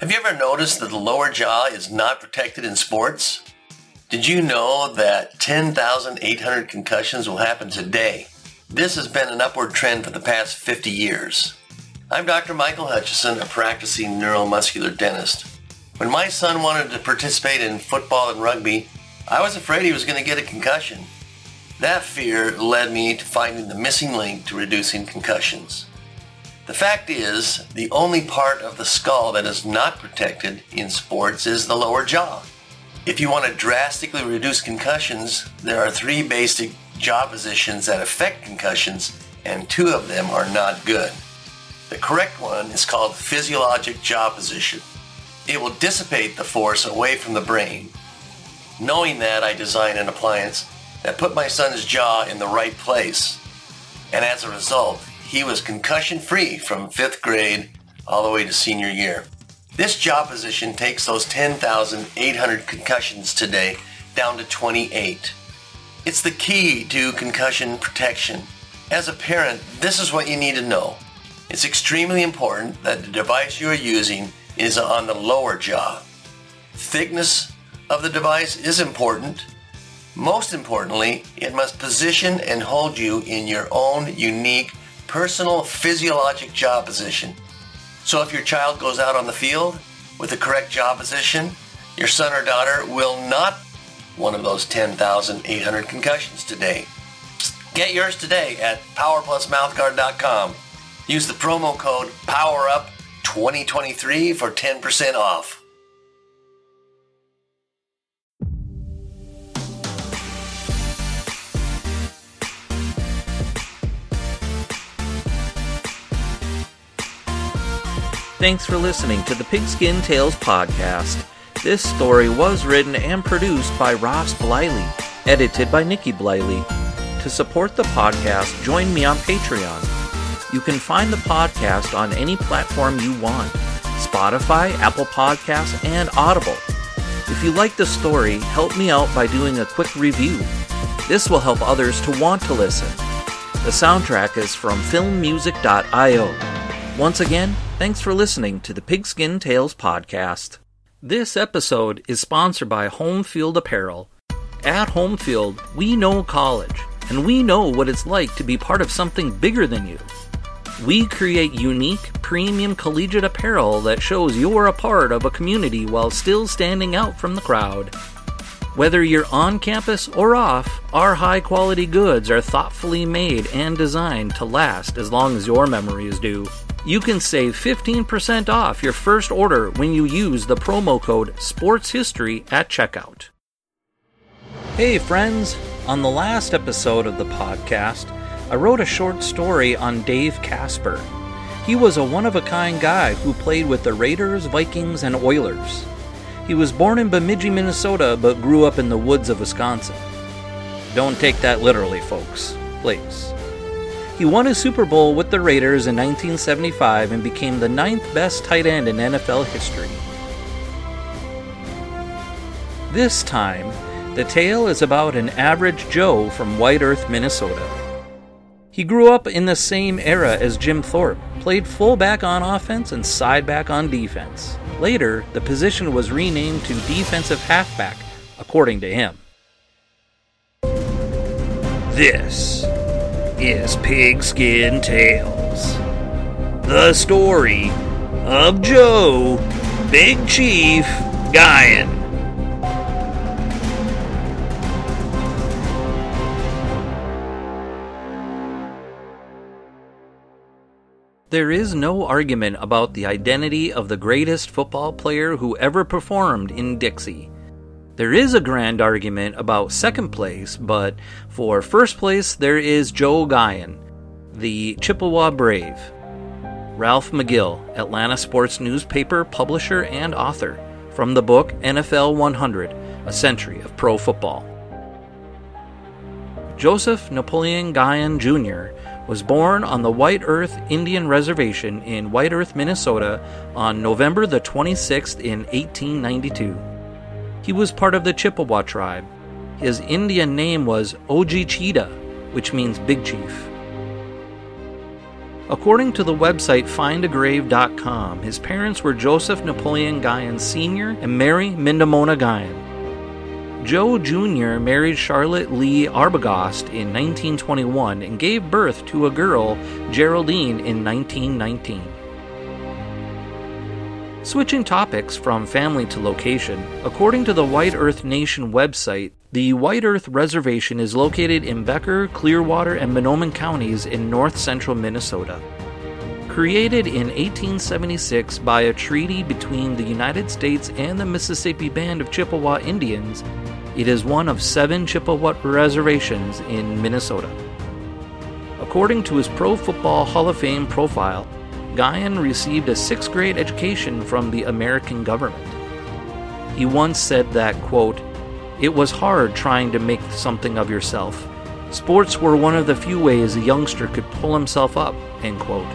Have you ever noticed that the lower jaw is not protected in sports? Did you know that 10,800 concussions will happen today? This has been an upward trend for the past 50 years. I'm Dr. Michael Hutchison, a practicing neuromuscular dentist. When my son wanted to participate in football and rugby, I was afraid he was going to get a concussion. That fear led me to finding the missing link to reducing concussions. The fact is, the only part of the skull that is not protected in sports is the lower jaw. If you want to drastically reduce concussions, there are three basic jaw positions that affect concussions, and two of them are not good. The correct one is called physiologic jaw position. It will dissipate the force away from the brain. Knowing that, I designed an appliance that put my son's jaw in the right place. And as a result, he was concussion free from fifth grade all the way to senior year. This jaw position takes those 10,800 concussions today down to 28. It's the key to concussion protection. As a parent, this is what you need to know. It's extremely important that the device you are using is on the lower jaw. Thickness of the device is important. Most importantly, it must position and hold you in your own unique personal physiologic jaw position. So if your child goes out on the field with the correct jaw position, your son or daughter will not one of those 10,800 concussions today. Get yours today at powerplusmouthguard.com. Use the promo code POWERUP2023 for 10% off. Thanks for listening to the Pigskin Tales podcast. This story was written and produced by Ross Bliley, edited by Nikki Bliley. To support the podcast, join me on Patreon. You can find the podcast on any platform you want Spotify, Apple Podcasts, and Audible. If you like the story, help me out by doing a quick review. This will help others to want to listen. The soundtrack is from filmmusic.io. Once again, thanks for listening to the Pigskin Tales podcast. This episode is sponsored by Home Field Apparel. At Home Field, we know college, and we know what it's like to be part of something bigger than you. We create unique, premium collegiate apparel that shows you're a part of a community while still standing out from the crowd. Whether you're on campus or off, our high quality goods are thoughtfully made and designed to last as long as your memory is due. You can save 15% off your first order when you use the promo code SPORTSHISTORY at checkout. Hey, friends! On the last episode of the podcast, I wrote a short story on Dave Casper. He was a one of a kind guy who played with the Raiders, Vikings, and Oilers. He was born in Bemidji, Minnesota, but grew up in the woods of Wisconsin. Don't take that literally, folks. Please. He won a Super Bowl with the Raiders in 1975 and became the ninth best tight end in NFL history. This time, the tale is about an average Joe from White Earth, Minnesota. He grew up in the same era as Jim Thorpe, played fullback on offense and sideback on defense. Later, the position was renamed to defensive halfback, according to him. This is Pigskin Tales. The story of Joe, Big Chief Guyon. There is no argument about the identity of the greatest football player who ever performed in Dixie. There is a grand argument about second place, but for first place, there is Joe Guyon, the Chippewa Brave. Ralph McGill, Atlanta sports newspaper publisher and author, from the book NFL 100 A Century of Pro Football. Joseph Napoleon Guyon Jr. was born on the White Earth Indian Reservation in White Earth, Minnesota on November the 26th in 1892. He was part of the Chippewa tribe. His Indian name was Oji Cheetah, which means Big Chief. According to the website findagrave.com, his parents were Joseph Napoleon Guyon Sr. and Mary Mindamona Guyon. Joe Jr. married Charlotte Lee Arbogast in 1921 and gave birth to a girl, Geraldine, in 1919. Switching topics from family to location, according to the White Earth Nation website, the White Earth Reservation is located in Becker, Clearwater, and Mahnomen counties in north central Minnesota. Created in 1876 by a treaty between the United States and the Mississippi Band of Chippewa Indians, it is one of seven Chippewa reservations in Minnesota. According to his Pro Football Hall of Fame profile, Guyon received a sixth grade education from the American government. He once said that, quote, It was hard trying to make something of yourself. Sports were one of the few ways a youngster could pull himself up, end quote.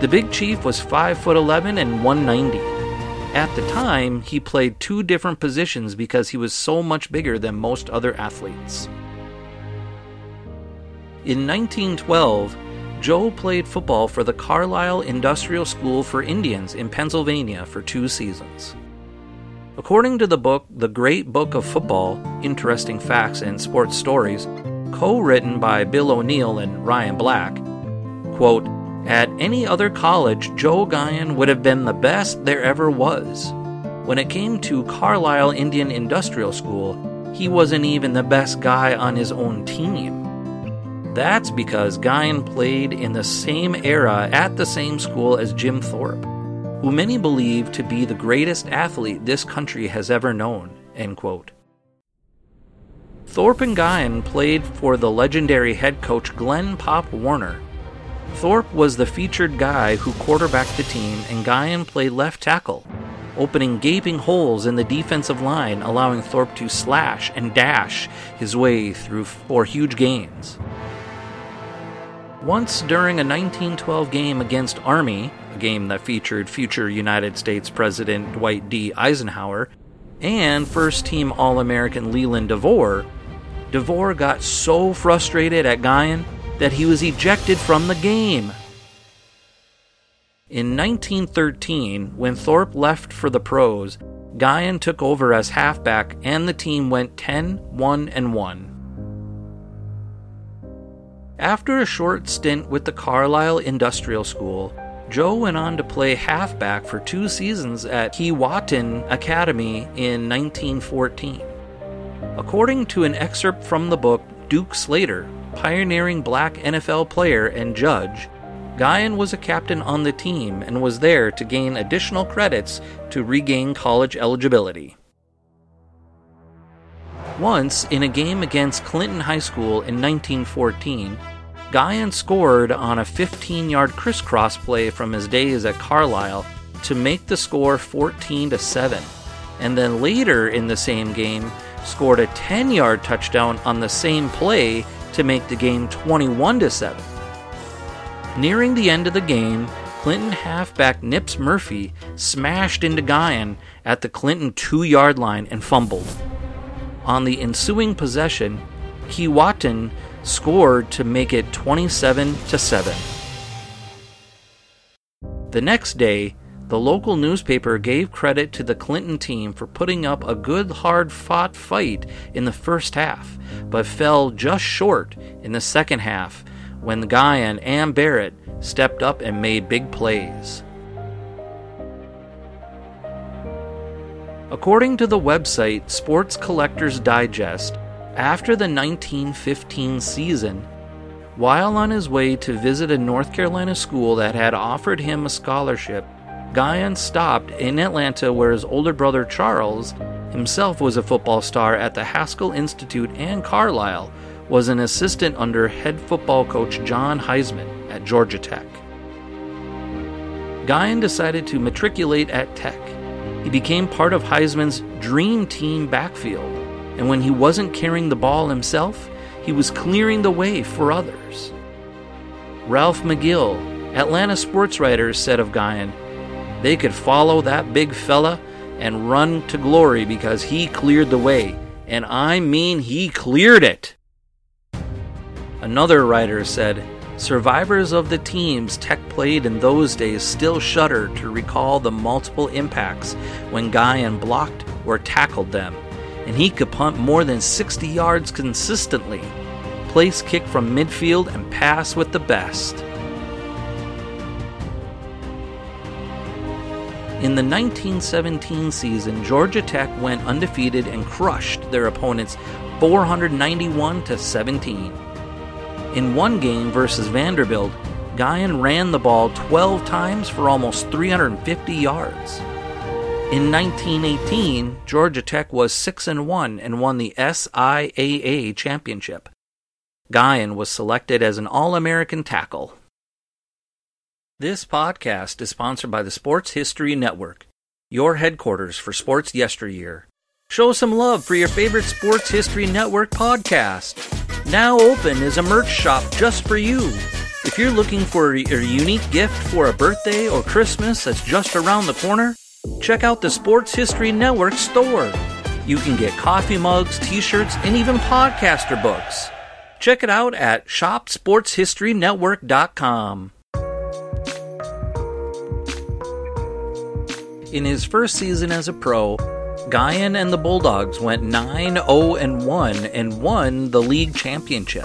The Big Chief was 5 foot 11 and 190. At the time, he played two different positions because he was so much bigger than most other athletes. In 1912, Joe played football for the Carlisle Industrial School for Indians in Pennsylvania for two seasons. According to the book The Great Book of Football Interesting Facts and Sports Stories, co written by Bill O'Neill and Ryan Black, quote, at any other college, Joe Guyon would have been the best there ever was. When it came to Carlisle Indian Industrial School, he wasn't even the best guy on his own team. That's because Guyon played in the same era at the same school as Jim Thorpe, who many believe to be the greatest athlete this country has ever known. End quote. Thorpe and Guyon played for the legendary head coach Glenn Pop Warner, Thorpe was the featured guy who quarterbacked the team, and Guyon played left tackle, opening gaping holes in the defensive line, allowing Thorpe to slash and dash his way through for huge gains. Once during a 1912 game against Army, a game that featured future United States President Dwight D. Eisenhower, and first team All American Leland DeVore, DeVore got so frustrated at Guyon that he was ejected from the game. In 1913, when Thorpe left for the pros, Guyon took over as halfback and the team went 10 1 and 1. After a short stint with the Carlisle Industrial School, Joe went on to play halfback for two seasons at Keewatin Academy in 1914. According to an excerpt from the book Duke Slater, pioneering black NFL player and judge, Guyon was a captain on the team and was there to gain additional credits to regain college eligibility. Once, in a game against Clinton High School in 1914, Guyon scored on a 15 yard crisscross play from his days at Carlisle to make the score 14 to 7. And then later in the same game, scored a 10 yard touchdown on the same play to make the game 21 to 7. Nearing the end of the game, Clinton halfback Nips Murphy smashed into Guyon at the Clinton 2-yard line and fumbled. On the ensuing possession, Keewatin scored to make it 27 to 7. The next day, the local newspaper gave credit to the Clinton team for putting up a good, hard fought fight in the first half, but fell just short in the second half when Guyon and Barrett stepped up and made big plays. According to the website Sports Collectors Digest, after the 1915 season, while on his way to visit a North Carolina school that had offered him a scholarship, Guyon stopped in Atlanta where his older brother Charles himself was a football star at the Haskell Institute and Carlisle was an assistant under head football coach John Heisman at Georgia Tech. Guyon decided to matriculate at Tech. He became part of Heisman's dream team backfield, and when he wasn't carrying the ball himself, he was clearing the way for others. Ralph McGill, Atlanta sports writer, said of Guyon, they could follow that big fella and run to glory because he cleared the way. And I mean, he cleared it. Another writer said, Survivors of the teams Tech played in those days still shudder to recall the multiple impacts when Guyon blocked or tackled them, and he could punt more than 60 yards consistently, place kick from midfield, and pass with the best. In the 1917 season, Georgia Tech went undefeated and crushed their opponents 491 to 17. In one game versus Vanderbilt, Guyon ran the ball 12 times for almost 350 yards. In 1918, Georgia Tech was 6 and 1 and won the SIAA championship. Guyon was selected as an All-American tackle. This podcast is sponsored by the Sports History Network, your headquarters for sports yesteryear. Show some love for your favorite Sports History Network podcast. Now open is a merch shop just for you. If you're looking for a unique gift for a birthday or Christmas that's just around the corner, check out the Sports History Network store. You can get coffee mugs, t shirts, and even podcaster books. Check it out at shopsportshistorynetwork.com. In his first season as a pro, Guyon and the Bulldogs went 9 0 and 1 and won the league championship.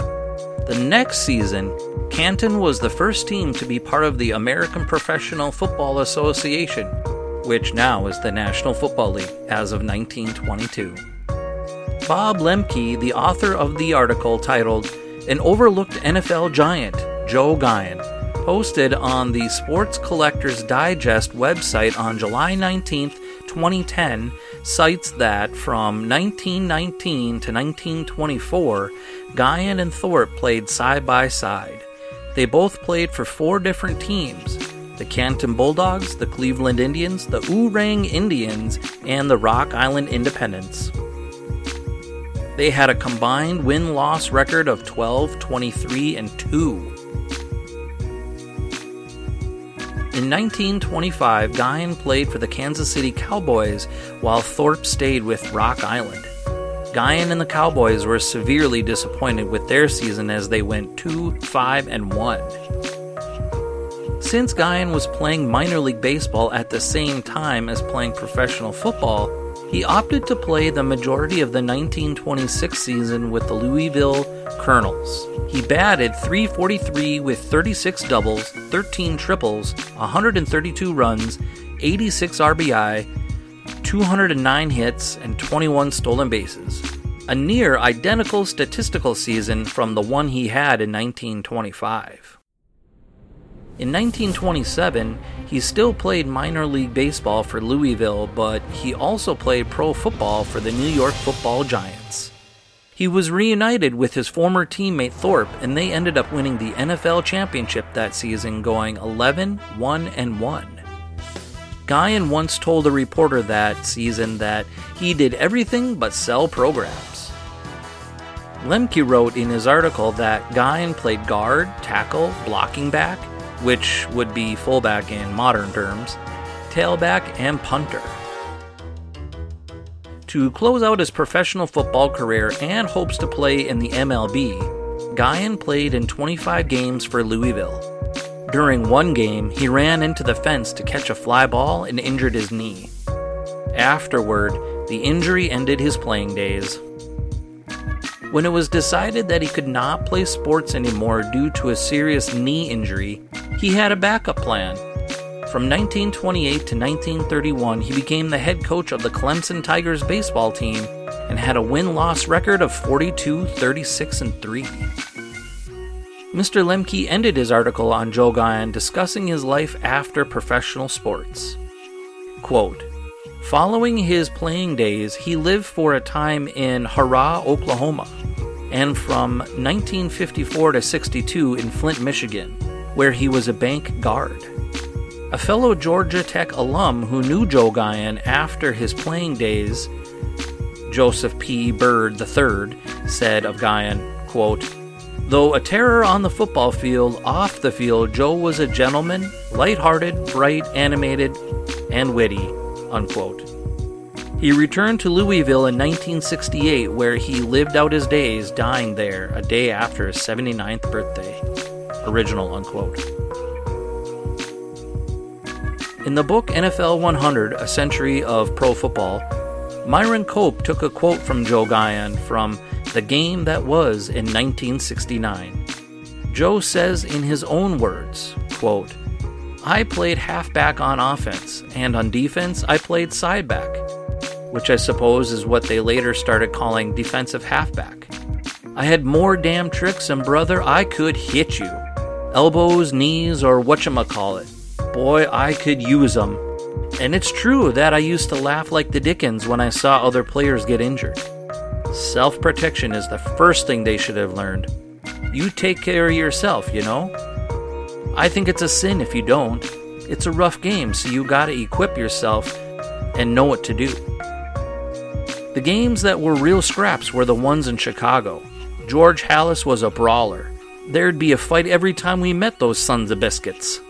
The next season, Canton was the first team to be part of the American Professional Football Association, which now is the National Football League as of 1922. Bob Lemke, the author of the article titled An Overlooked NFL Giant, Joe Guyon, posted on the Sports Collectors Digest website on July 19, 2010, cites that from 1919 to 1924, Guyon and Thorpe played side by side. They both played for four different teams the Canton Bulldogs, the Cleveland Indians, the Oorang Indians, and the Rock Island Independents. They had a combined win loss record of 12, 23, and 2. In 1925, Guyon played for the Kansas City Cowboys while Thorpe stayed with Rock Island. Guyon and the Cowboys were severely disappointed with their season as they went 2 5 and 1. Since Guyon was playing minor league baseball at the same time as playing professional football, he opted to play the majority of the 1926 season with the Louisville Colonels. He batted 343 with 36 doubles, 13 triples, 132 runs, 86 RBI, 209 hits, and 21 stolen bases. A near identical statistical season from the one he had in 1925. In 1927, he still played minor league baseball for Louisville, but he also played pro football for the New York Football Giants. He was reunited with his former teammate Thorpe, and they ended up winning the NFL championship that season, going 11 1 and 1. Guyon once told a reporter that season that he did everything but sell programs. Lemke wrote in his article that Guyon played guard, tackle, blocking back, which would be fullback in modern terms, tailback, and punter. To close out his professional football career and hopes to play in the MLB, Guyon played in 25 games for Louisville. During one game, he ran into the fence to catch a fly ball and injured his knee. Afterward, the injury ended his playing days. When it was decided that he could not play sports anymore due to a serious knee injury, he had a backup plan. From 1928 to 1931, he became the head coach of the Clemson Tigers baseball team and had a win loss record of 42, 36, and 3. Mr. Lemke ended his article on Joe Guyon discussing his life after professional sports. Quote, Following his playing days, he lived for a time in Harrah, Oklahoma, and from 1954 to 62 in Flint, Michigan, where he was a bank guard. A fellow Georgia Tech alum who knew Joe Guyon after his playing days, Joseph P. Bird III, said of Guyon, quote, Though a terror on the football field, off the field, Joe was a gentleman, light-hearted, bright, animated, and witty. Unquote. He returned to Louisville in 1968, where he lived out his days, dying there a day after his 79th birthday. original unquote. In the book NFL 100 A Century of Pro Football, Myron Cope took a quote from Joe Guyon from The Game That Was in 1969. Joe says in his own words, quote, I played halfback on offense, and on defense, I played sideback, which I suppose is what they later started calling defensive halfback. I had more damn tricks, and brother, I could hit you. Elbows, knees, or whatchamacallit. Boy, I could use them. And it's true that I used to laugh like the Dickens when I saw other players get injured. Self protection is the first thing they should have learned. You take care of yourself, you know? I think it's a sin if you don't. It's a rough game, so you gotta equip yourself and know what to do. The games that were real scraps were the ones in Chicago. George Halas was a brawler. There'd be a fight every time we met those sons of biscuits.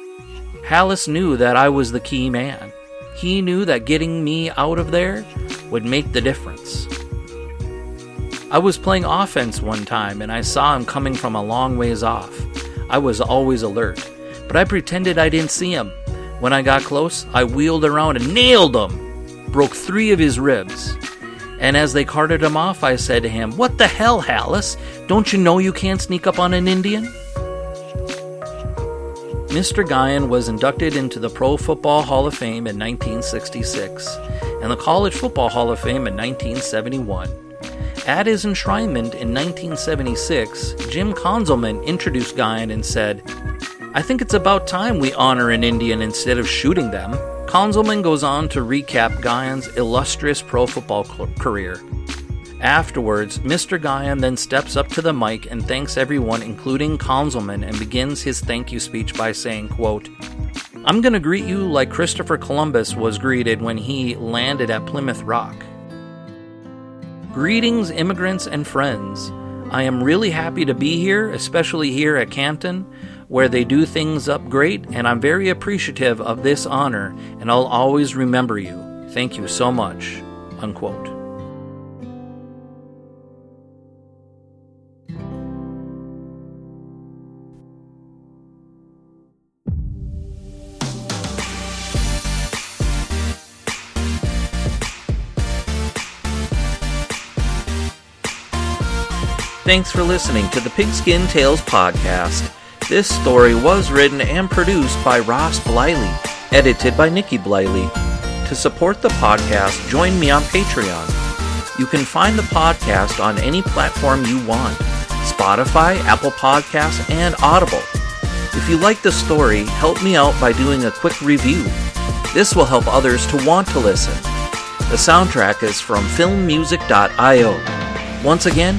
Halas knew that I was the key man. He knew that getting me out of there would make the difference. I was playing offense one time and I saw him coming from a long ways off. I was always alert, but I pretended I didn't see him. When I got close, I wheeled around and nailed him, broke three of his ribs. And as they carted him off, I said to him, What the hell, Halas? Don't you know you can't sneak up on an Indian? Mr. Guyon was inducted into the Pro Football Hall of Fame in 1966 and the College Football Hall of Fame in 1971. At his enshrinement in 1976, Jim Conzelman introduced Guyon and said, I think it's about time we honor an Indian instead of shooting them. Conzelman goes on to recap Guyon's illustrious pro football career. Afterwards, Mr. Guyon then steps up to the mic and thanks everyone, including Conzelman, and begins his thank you speech by saying, quote, I'm going to greet you like Christopher Columbus was greeted when he landed at Plymouth Rock. Greetings, immigrants and friends. I am really happy to be here, especially here at Canton, where they do things up great, and I'm very appreciative of this honor, and I'll always remember you. Thank you so much. Unquote. Thanks for listening to the Pigskin Tales podcast. This story was written and produced by Ross Bliley, edited by Nikki Bliley. To support the podcast, join me on Patreon. You can find the podcast on any platform you want Spotify, Apple Podcasts, and Audible. If you like the story, help me out by doing a quick review. This will help others to want to listen. The soundtrack is from filmmusic.io. Once again,